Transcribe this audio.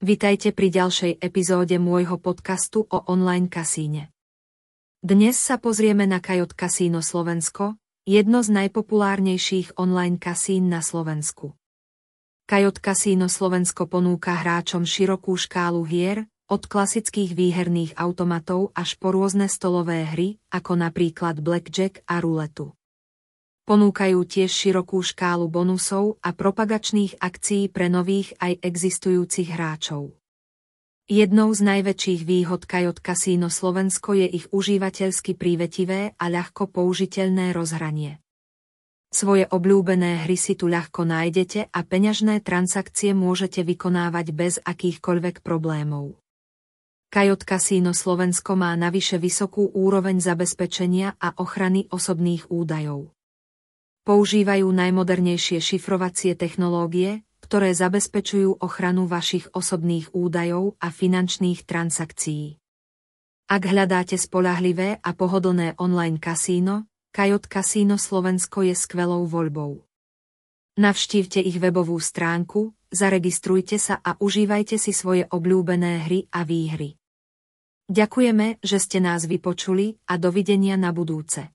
Vitajte pri ďalšej epizóde môjho podcastu o online kasíne. Dnes sa pozrieme na Kajot Kasíno Slovensko, jedno z najpopulárnejších online kasín na Slovensku. Kajot Kasíno Slovensko ponúka hráčom širokú škálu hier, od klasických výherných automatov až po rôzne stolové hry, ako napríklad blackjack a ruletu. Ponúkajú tiež širokú škálu bonusov a propagačných akcií pre nových aj existujúcich hráčov. Jednou z najväčších výhod Kajot Casino Slovensko je ich užívateľsky prívetivé a ľahko použiteľné rozhranie. Svoje obľúbené hry si tu ľahko nájdete a peňažné transakcie môžete vykonávať bez akýchkoľvek problémov. Kajot Casino Slovensko má navyše vysokú úroveň zabezpečenia a ochrany osobných údajov. Používajú najmodernejšie šifrovacie technológie, ktoré zabezpečujú ochranu vašich osobných údajov a finančných transakcií. Ak hľadáte spolahlivé a pohodlné online kasíno, Kajot Casino Slovensko je skvelou voľbou. Navštívte ich webovú stránku, zaregistrujte sa a užívajte si svoje obľúbené hry a výhry. Ďakujeme, že ste nás vypočuli a dovidenia na budúce.